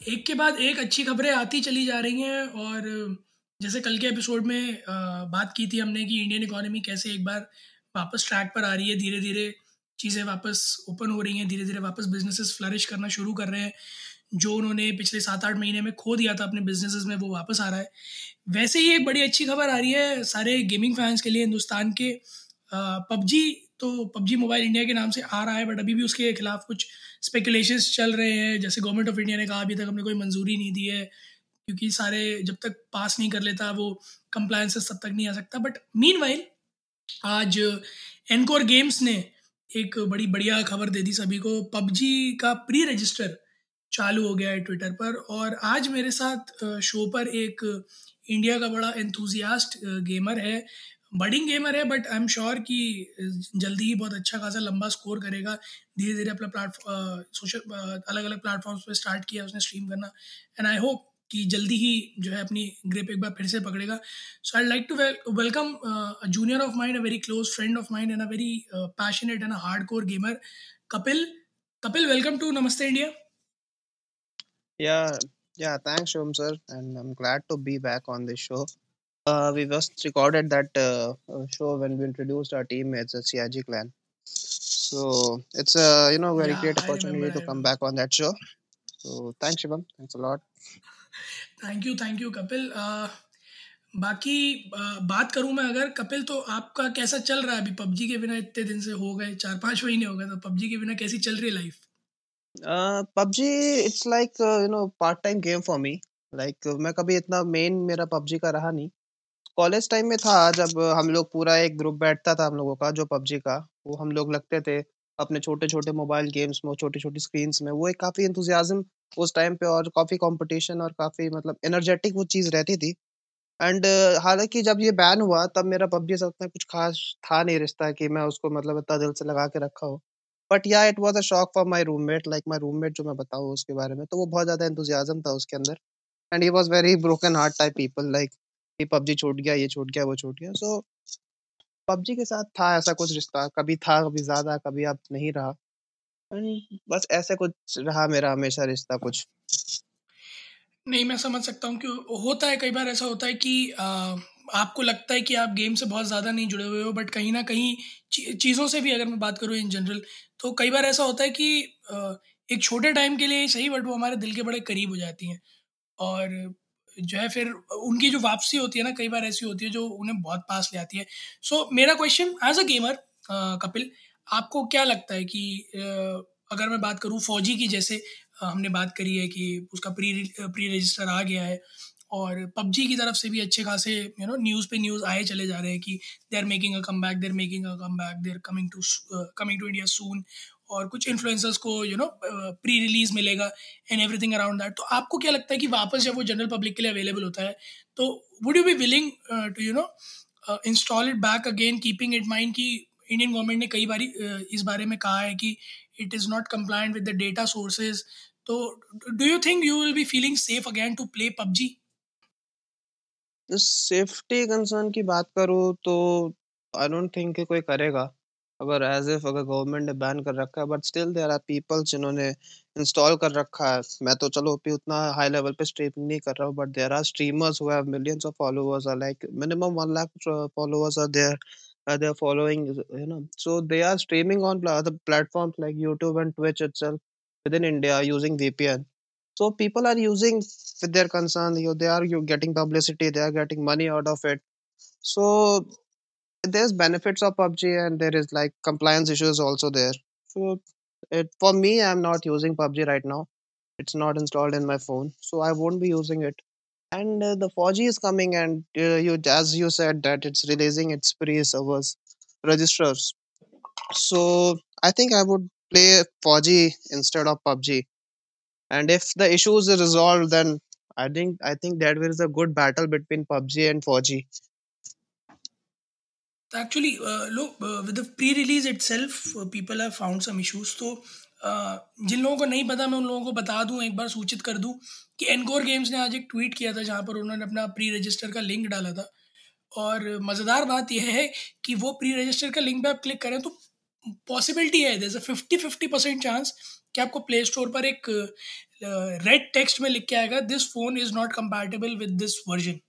एक के बाद एक अच्छी खबरें आती चली जा रही हैं और जैसे कल के एपिसोड में बात की थी हमने कि इंडियन इकोनॉमी कैसे एक बार वापस ट्रैक पर आ रही है धीरे धीरे चीज़ें वापस ओपन हो रही हैं धीरे धीरे वापस बिजनेसेस फ्लरिश करना शुरू कर रहे हैं। जो उन्होंने पिछले सात आठ महीने में खो दिया था अपने बिजनेसेस में, वो वापस आ रहा है। वैसे ही एक बड़ी अच्छी खबर आ रही है सारे गेमिंग फैंस के लिए, हिंदुस्तान के पबजी तो पबजी मोबाइल इंडिया के नाम से आ रहा है बट अभी भी उसके खिलाफ कुछ स्पेकुलेशंस चल रहे हैं। जैसे गवर्नमेंट ऑफ़ इंडिया ने कहा, अभी तक हमने कोई मंजूरी नहीं दी है, क्योंकि सारे जब तक पास नहीं कर लेता, वो कंप्लायंसेस तब तक नहीं आ सकता। बट मीन आज एनकोर गेम्स ने एक बड़ी बढ़िया खबर दे दी सभी को। पबजी का प्री रजिस्टर चालू हो गया है ट्विटर पर, और आज मेरे साथ शो पर एक इंडिया का बड़ा एंथुजियास्ट गेमर है बडिंग गेमर है बट आई एम श्योर कि जल्दी ही बहुत अच्छा खासा लंबा स्कोर करेगा। धीरे धीरे अपना प्लेटफॉर्म सोशल अलग अलग प्लेटफॉर्म्स पे स्टार्ट किया उसने स्ट्रीम करना। एंड आई होप कि जल्दी ही जो है अपनी ग्रिप एक बार फिर से पकड़ेगा। So I like to welcome junior of mind a very close friend of mind and a very passionate and a hard core gamer Kapil. Kapil welcome to Namaste India Yeah, yeah, thanks, Shom sir, and I'm glad to be back on this show. Uh, we just recorded that uh, uh, show when we introduced our teammates, the CIG clan. So it's a you know very Yeah, great opportunity remember. to come back on that show. So thanks, Shivam. Thanks a lot. Thank you thank you Kapil uh, बाकी uh, बात करूँ मैं अगर कपिल तो आपका कैसा चल रहा है अभी पबजी के बिना इतने दिन से हो गए चार पाँच महीने हो गए तो पबजी के बिना कैसी चल रही है life Uh, PUBG, it's like uh, you know part-time game for me. Like uh, मैं कभी इतना मेन मेरा PUBG का रहा नहीं. कॉलेज टाइम में था जब हम लोग पूरा एक ग्रुप बैठता था हम लोगों का, जो पबजी का। वो हम लोग लगते थे अपने छोटे-छोटे मोबाइल गेम्स में छोटी-छोटी स्क्रीन्स में। वो एक काफ़ी एंथुसियाज्म उस टाइम पे और काफ़ी कंपटीशन और काफ़ी मतलब एनर्जेटिक वो चीज़ रहती थी। एंड हालाँकि जब ये बैन हुआ, तब मेरा पबजी से उतना कुछ खास था नहीं रिश्ता कि मैं उसको मतलब इतना दिल से लगा के रखा हो। But yeah it was a shock for my roommate like my roommate जो मैं बताऊँ उसके बारे में तो वो बहुत ज़्यादा एंथुसियाज्म था उसके अंदर। And he was very broken heart type people like ये पबजी छूट गया ये छूट गया वो छूट गया। सो पबजी के साथ था ऐसा कुछ रिश्ता कभी था कभी ज़्यादा कभी अब नहीं रहा। बस ऐसे कुछ रहा मेरा हमेशा रिश्ता कुछ। नहीं मैं समझ सकता हूँ कि होता है कई बार ऐसा होता है कि अ, आपको लगता है कि आप गेम से बहुत ज़्यादा नहीं जुड़े हुए हो बट कहीं ना कहीं चीज़ों से भी अगर मैं बात करूँ इन जनरल तो कई बार ऐसा होता है कि अ, एक छोटे टाइम के लिए सही बट वो हमारे दिल के बड़े करीब हो जाती हैं। और जो है फिर उनकी जो वापसी होती है ना कई बार ऐसी होती है जो उन्हें बहुत पास ले आती है। सो so, मेरा question as a gamer Kapil आपको क्या लगता है कि अ, अगर मैं बात करूँ फौजी की जैसे अ, हमने बात करी है कि उसका प्री प्री रजिस्टर आ गया है और पबजी की तरफ़ से भी अच्छे खासे यू नो न्यूज़ पे न्यूज़ आए चले जा रहे हैं कि they are making a come back they are making a come back they are coming to coming to India soon और कुछ इन्फ्लुएंसर्स को यू नो प्री रिलीज़ मिलेगा एंड एवरीथिंग अराउंड दैट तो आपको क्या लगता है कि वापस जब वो जनरल पब्लिक के लिए अवेलेबल होता है तो would you be willing to you know install it back again keeping it mind कि इंडियन गवर्नमेंट ने कई बारी uh, इस बारे में कहा है कि it is not compliant with the data sources तो do you think you will be feeling safe again to play PUBG safety concern की बात करूँ तो आई डोंट थिंक कोई करेगा। अगर एज इफ़ अगर गवर्नमेंट ने बैन कर रखा है but still there are people जिन्होंने इंस्टॉल कर रखा है मैं तो चलो अभी उतना हाई लेवल पे स्ट्रीमिंग नहीं कर रहा हूँ but there are streamers who have millions of followers are like minimum 1 lakh followers are there uh, they following you know so they are streaming on other platforms like youtube and twitch itself within india using vpn so people are using with their concern you know, they are you getting publicity they are getting money out of it so there's benefits of pubg and there is like compliance issues also there so it for me i'm not using pubg right now it's not installed in my phone so i won't be using it and uh, the 4G is coming, and uh, you, as you said, that it's releasing its pre servers registers. So I think I would play 4G instead of PUBG. And if the issues are resolved, then I think I think that there is a good battle between PUBG and 4G. Actually, uh, look, uh, with the pre-release itself, uh, people have found some issues. तो uh, जिन लोगों को नहीं पता मैं उन लोगों को बता दूँ एक बार सूचित कर दूँ कि एनकोर गेम्स ने आज एक ट्वीट किया था जहाँ पर उन्होंने अपना प्री रजिस्टर का लिंक डाला था और मज़ेदार बात यह है कि वो प्री रजिस्टर का लिंक पे आप क्लिक करें तो पॉसिबिलिटी है जैसे फिफ्टी फिफ्टी परसेंट चांस कि आपको प्ले स्टोर पर एक रेड टेक्स्ट में लिख के आएगा this phone is not compatible with this version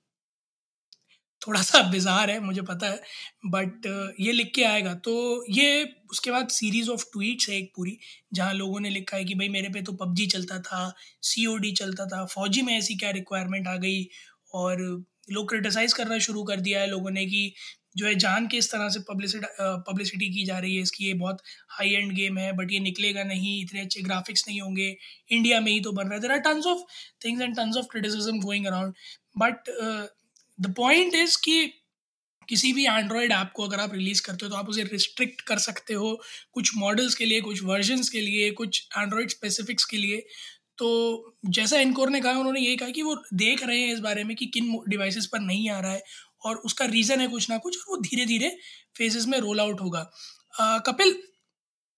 थोड़ा सा बिजार है, मुझे पता है बट ये लिख के आएगा। तो ये, उसके बाद सीरीज़ ऑफ़ ट्वीट्स है एक पूरी, जहाँ लोगों ने लिखा है कि भाई मेरे पे तो पबजी चलता था सीओडी चलता था, फौजी में ऐसी क्या रिक्वायरमेंट आ गई, और लोग क्रिटिसाइज़ करना शुरू कर दिया है लोगों ने कि जो है जान के इस तरह से पब्लिसिटी पब्लिसिटी की जा रही है, इसकी ये बहुत हाई एंड गेम है बट ये निकलेगा नहीं, इतने अच्छे ग्राफिक्स नहीं होंगे इंडिया में ही तो बन रहा है। There are tons of things and tons of criticism going around but the point is कि किसी भी एंड्रॉयड ऐप को अगर आप रिलीज़ करते हो तो आप उसे रिस्ट्रिक्ट कर सकते हो कुछ मॉडल्स के लिए, कुछ वर्जन्स के लिए, कुछ एंड्रॉयड स्पेसिफिक्स के लिए। तो जैसा इनकोर ने कहा, उन्होंने ये कहा कि वो देख रहे हैं इस बारे में कि किन डिवाइसेस पर नहीं आ रहा है और उसका रीज़न है कुछ ना कुछ और वो धीरे धीरे फेजेस में रोल आउट होगा। Kapil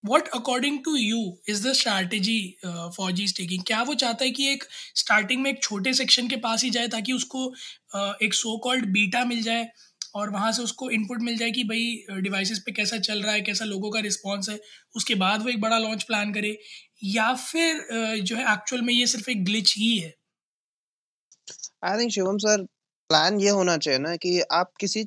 what according to you is the strategy for ji taking क्या वो चाहता है कि एक स्टार्टिंग में एक छोटे सेक्शन के पास ही जाए ताकि उसको uh, एक सो कॉल्ड बीटा मिल जाए और वहाँ से उसको इनपुट मिल जाए कि भाई डिवाइसेस पे कैसा चल रहा है कैसा लोगों का रिस्पॉन्स है उसके बाद वो एक बड़ा लॉन्च प्लान करे या फिर uh, जो है एक्चुअल में ये सिर्फ़ एक ग्लिच ही है? I think Shivam sir plan ये होना चाहिए ना कि आप किसी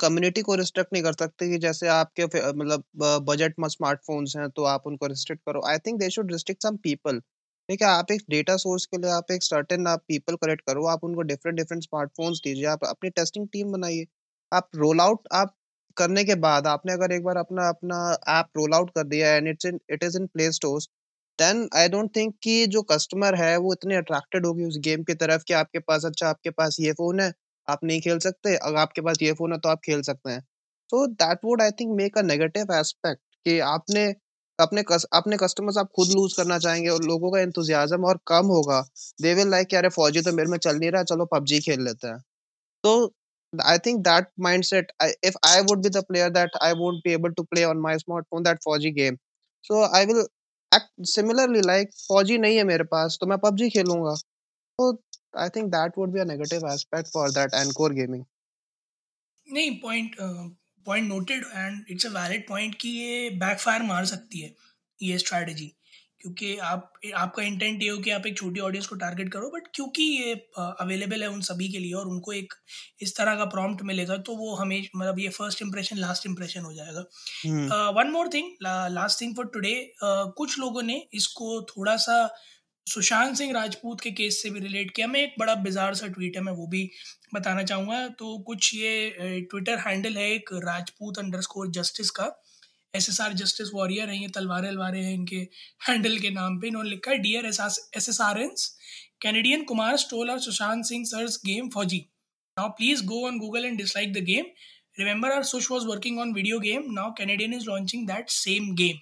कम्युनिटी को रिस्ट्रिक्ट नहीं कर सकते कि जैसे आपके मतलब बजट में, स्मार्टफोन्स हैं तो आप उनको रिस्ट्रिक्ट करो। I think they should restrict some people ठीक है, आप एक डेटा सोर्स के लिए आप एक सर्टेन आप पीपल कलेक्ट करो, आप उनको डिफरेंट डिफरेंट स्मार्टफोन्स दीजिए, आप अपनी टेस्टिंग टीम बनाइए। आप रोल आउट आप करने के बाद आपने अगर एक बार अपना अपना ऐप रोल आउट कर दिया and it's in it is in play stores then I don't think कि जो कस्टमर है वो इतने अट्रैक्टेड होगी उस गेम की तरफ़ कि आपके पास अच्छा आपके पास ये फ़ोन है। आप नहीं खेल सकते अगर आपके पास ये फ़ोन है तो आप खेल सकते हैं तो that would I think make a negative aspect कि आपने अपने कस, अपने कस्टमर्स आप खुद लूज करना चाहेंगे और लोगों का इंतजाजम और कम होगा दे विल लाइक अरे फौजी तो मेरे में चल नहीं रहा चलो पबजी खेल लेते हैं तो I think that mindset. I, if I would be the player that I won't be able to play on my smartphone that 4G game, so I will act similarly like 4G नहीं है मेरे पास तो मैं PUBG खेलूँगा. So I think that would be a negative aspect for that Encore gaming. नहीं point point noted and it's a valid point कि ये backfire मार सकती है ये स्ट्रैटेजी क्योंकि आप आपका इंटेंट ये हो कि आप एक छोटी ऑडियंस को टारगेट करो बट क्योंकि ये अवेलेबल है उन सभी के लिए और उनको एक इस तरह का प्रॉम्प्ट मिलेगा तो वो हमें मतलब ये फ़र्स्ट इंप्रेशन लास्ट इंप्रेशन हो जाएगा। One more thing last thing for today कुछ लोगों ने इसको थोड़ा सा सुशांत सिंह राजपूत के केस से भी रिलेट किया। मैं एक बड़ा बिजार सा ट्वीट है, मैं वो भी बताना चाहूँगा। तो कुछ ये ट्विटर हैंडल है एक राजपूत अंडर जस्टिस का। S S R justice warrior हैं, ये तलवारें अलवारे हैं इनके हैंडल के नाम पे। इन्होंने लिखा है dear SSRians Canadian Kumar stole और Sushant Singh sirs game Fauji now please go on Google and dislike the game remember R Sush was working on video game now Canadian is launching that same game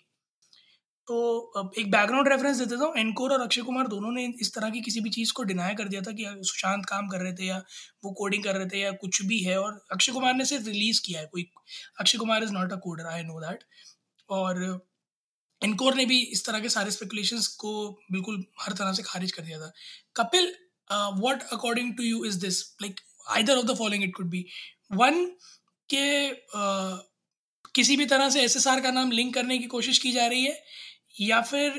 तो एक background reference देते थे encore और अक्षय कुमार दोनों ने इस तरह की किसी भी चीज़ को डिनाई कर दिया था कि सुशांत काम कर रहे थे या वो कोडिंग कर रहे थे या कुछ भी है और अक्षय कुमार ने सिर्फ़ रिलीज़ किया है कोई। Akshay Kumar is not a coder I know that और इनकोर ने भी इस तरह के सारे स्पेकुलेशंस को बिल्कुल हर तरह से खारिज कर दिया था। Kapil what according to you is this like either of the following it could be one के uh, किसी भी तरह से एसएसआर का नाम लिंक करने की कोशिश की जा रही है। या फिर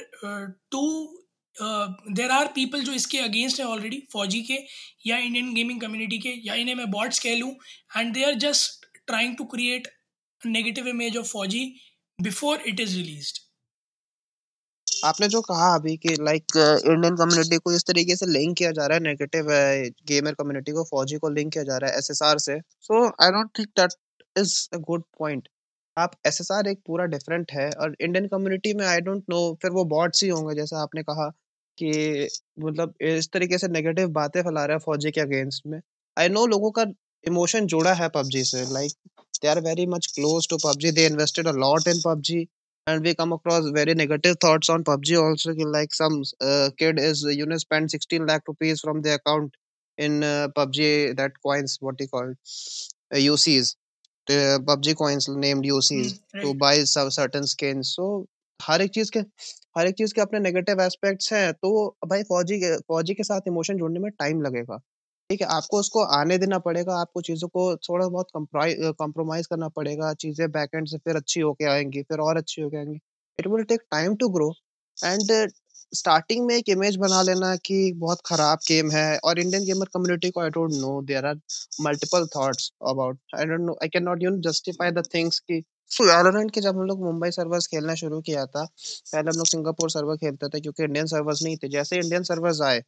टू देर आर पीपल जो इसके अगेंस्ट है ऑलरेडी फौजी के, या इंडियन गेमिंग कम्युनिटी के, या इन्हें मैं बॉट्स कह लूँ and they are just trying to create negative image of Fauji before it is released आपने जो कहा अभी कि लाइक इंडियन कम्युनिटी को इस तरीके से लिंक किया जा रहा है नेगेटिव गेमर कम्युनिटी को, फौजी को लिंक किया जा रहा है एसएसआर से so I don't think that is a good point आप एस एस आर एक पूरा डिफरेंट है और इंडियन कम्युनिटी में आई डोंट नो फिर वो बॉट्स ही होंगे, जैसे आपने कहा कि मतलब इस तरीके से नेगेटिव बातें फैला रहे हैं फौजी के अगेंस्ट में। आई नो लोगों का इमोशन जुड़ा है पबजी से like they are very much close to PUBG they invested a lot in PUBG and we come across very negative thoughts on PUBG also like some kid is you ने spend sixteen lakh rupees from the account in PUBG that coins what you called UCs the PUBG coins named UCs Hmm, to buy some certain skins. So हर एक चीज़ के हर एक चीज़ के अपने negative aspects हैं तो भाई फौजी के फौजी के साथ इमोशन जोड़ने में टाइम लगेगा। ठीक है आपको उसको आने देना पड़ेगा आपको चीज़ों को थोड़ा बहुत कॉम्प्रोमाइज करना पड़ेगा चीज़ें बैकएंड से फिर अच्छी होके आएँगी फिर और अच्छी होके आएँगी। It will take time to grow and starting में एक इमेज बना लेना कि बहुत खराब गेम है और इंडियन गेमर कम्युनिटी को I don't know there are multiple thoughts about I don't know I can not you justify the things कि वैलोरेंट के जब हम लोग मुंबई सर्वर्स खेलना शुरू किया था, पहले हम लोग सिंगापुर सर्वर खेलते थे क्योंकि इंडियन सर्वर्स नहीं थे। जैसे इंडियन सर्वर्स आए,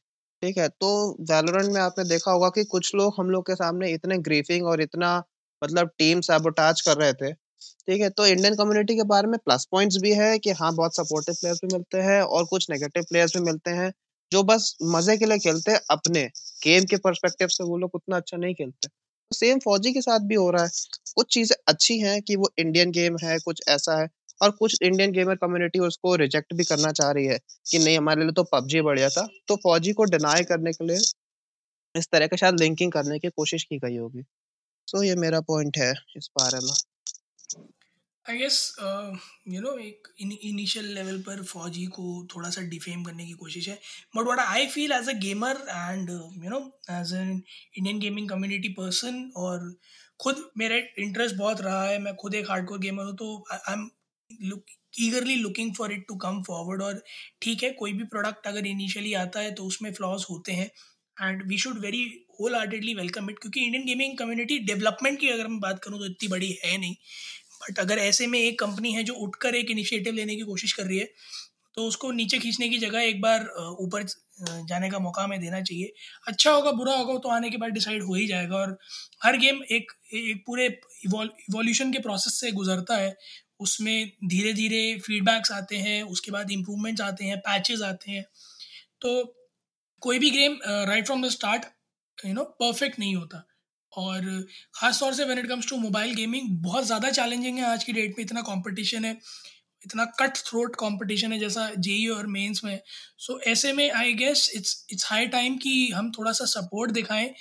ठीक है तो वैलोरेंट में आपने देखा होगा कि कुछ लोग हम लोग के सामने इतने ग्रीफिंग और इतना मतलब टीम सैबोटाज कर रहे थे। ठीक है तो इंडियन कम्युनिटी के बारे में प्लस पॉइंट्स भी है कि हाँ बहुत सपोर्टिव प्लेयर्स भी मिलते हैं और कुछ नेगेटिव प्लेयर्स भी मिलते हैं जो बस मज़े के लिए खेलते हैं अपने गेम के परस्पेक्टिव से वो लोग उतना अच्छा नहीं खेलते। सेम फौजी के साथ भी हो रहा है। कुछ चीज़ें अच्छी हैं कि वो इंडियन गेम है कुछ ऐसा है और कुछ इंडियन गेमर कम्युनिटी उसको रिजेक्ट भी करना चाह रही है कि नहीं हमारे लिए तो पबजी बढ़िया था। तो फौजी को डिनाई करने के लिए इस तरह का शायद लिंकिंग करने की कोशिश की गई होगी। सो so, ये मेरा पॉइंट है इस बारे में। आई गेस यू नो एक इनिशियल लेवल पर फौजी को थोड़ा सा डिफेम करने की कोशिश है। But what I feel as a gamer and you know as an Indian gaming community person और खुद मेरा इंटरेस्ट बहुत रहा है, मैं खुद एक हार्डकोर गेमर हूँ तो I am look eagerly looking for it to come forward और ठीक है, कोई भी प्रोडक्ट अगर इनिशियली आता है तो उसमें फ्लॉज होते हैं। And we should very whole heartedly welcome it क्योंकि इंडियन गेमिंग कम्युनिटी डेवलपमेंट की अगर मैं बात करूँ तो इतनी बड़ी है नहीं। बट अगर ऐसे में एक कंपनी है जो उठकर एक इनिशिएटिव लेने की कोशिश कर रही है तो उसको नीचे खींचने की जगह एक बार ऊपर जाने का मौका हमें देना चाहिए। अच्छा होगा, बुरा होगा तो आने के बाद डिसाइड हो ही जाएगा। और हर गेम एक एक पूरे इवोल्यूशन के प्रोसेस से गुजरता है। उसमें धीरे धीरे फीडबैक्स आते हैं, उसके बाद इम्प्रूवमेंट्स आते हैं पैचेस आते हैं। तो कोई भी game right from the start you know perfect नहीं होता। और ख़ास तौर से when it comes to mobile gaming बहुत ज़्यादा चैलेंजिंग है आज की डेट में इतना कंपटीशन है, इतना कट थ्रोट कंपटीशन है जैसा जेई और मेंस में सो ऐसे में I guess it's it's high time कि हम थोड़ा सा सपोर्ट दिखाएँ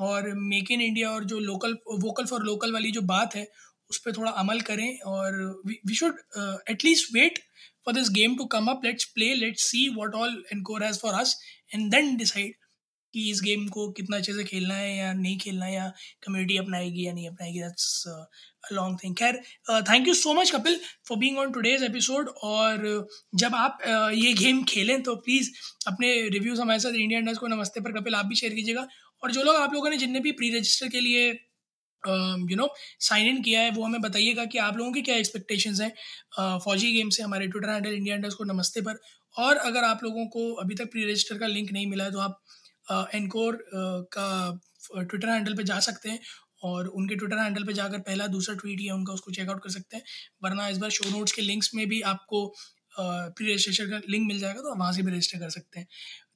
और मेक इन इंडिया और जो लोकल वोकल फॉर लोकल वाली जो बात है, उस पर थोड़ा अमल करें और we should at least wait for this game to come up let's play let's see what all Encore has for us and then decide कि इस गेम को कितना अच्छे से खेलना है या नहीं खेलना है या कम्युनिटी अपनाएगी या नहीं अपनाएगी दैट्स अ लॉन्ग थिंग खैर thank you so much Kapil for being on today's episode और जब आप uh, ये गेम खेलें तो प्लीज़ अपने रिव्यूज़ हमारे साथ इंडिया इंडस्ट को नमस्ते पर कपिल आप भी शेयर कीजिएगा। और जो लोग आप लोगों ने जितने भी प्री रजिस्टर के लिए यू नो साइन इन किया है वो हमें बताइएगा कि आप लोगों की क्या एक्सपेक्टेशंस हैं uh, फौजी गेम से हमारे ट्विटर हैंडल इंडिया इंडस्ट को नमस्ते पर। और अगर आप लोगों को अभी तक प्री रजिस्टर का लिंक नहीं मिला है तो आप एनकोर का ट्विटर हैंडल पे जा सकते हैं और उनके ट्विटर हैंडल पे जाकर पहला दूसरा ट्वीट या उनका उसको चेकआउट कर सकते हैं। वरना इस बार शो नोट्स के लिंक्स में भी आपको प्री रजिस्ट्रेशन का लिंक मिल जाएगा तो आप वहाँ से भी रजिस्टर कर सकते हैं।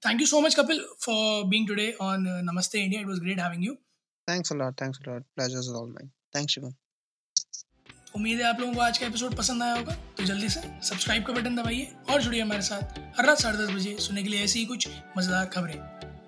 Thank you so much Kapil for being today on Namaste India. It was great having you thanks a lot thanks a lot pleasure is all mine thanks Shivam उम्मीद है आप लोगों को आज का एपिसोड पसंद आया होगा तो जल्दी से सब्सक्राइब का बटन दबाइए और जुड़िए हमारे साथ। हर रात साढ़े दस बजे सुनने के लिए ऐसी ही कुछ मज़ेदार खबरें।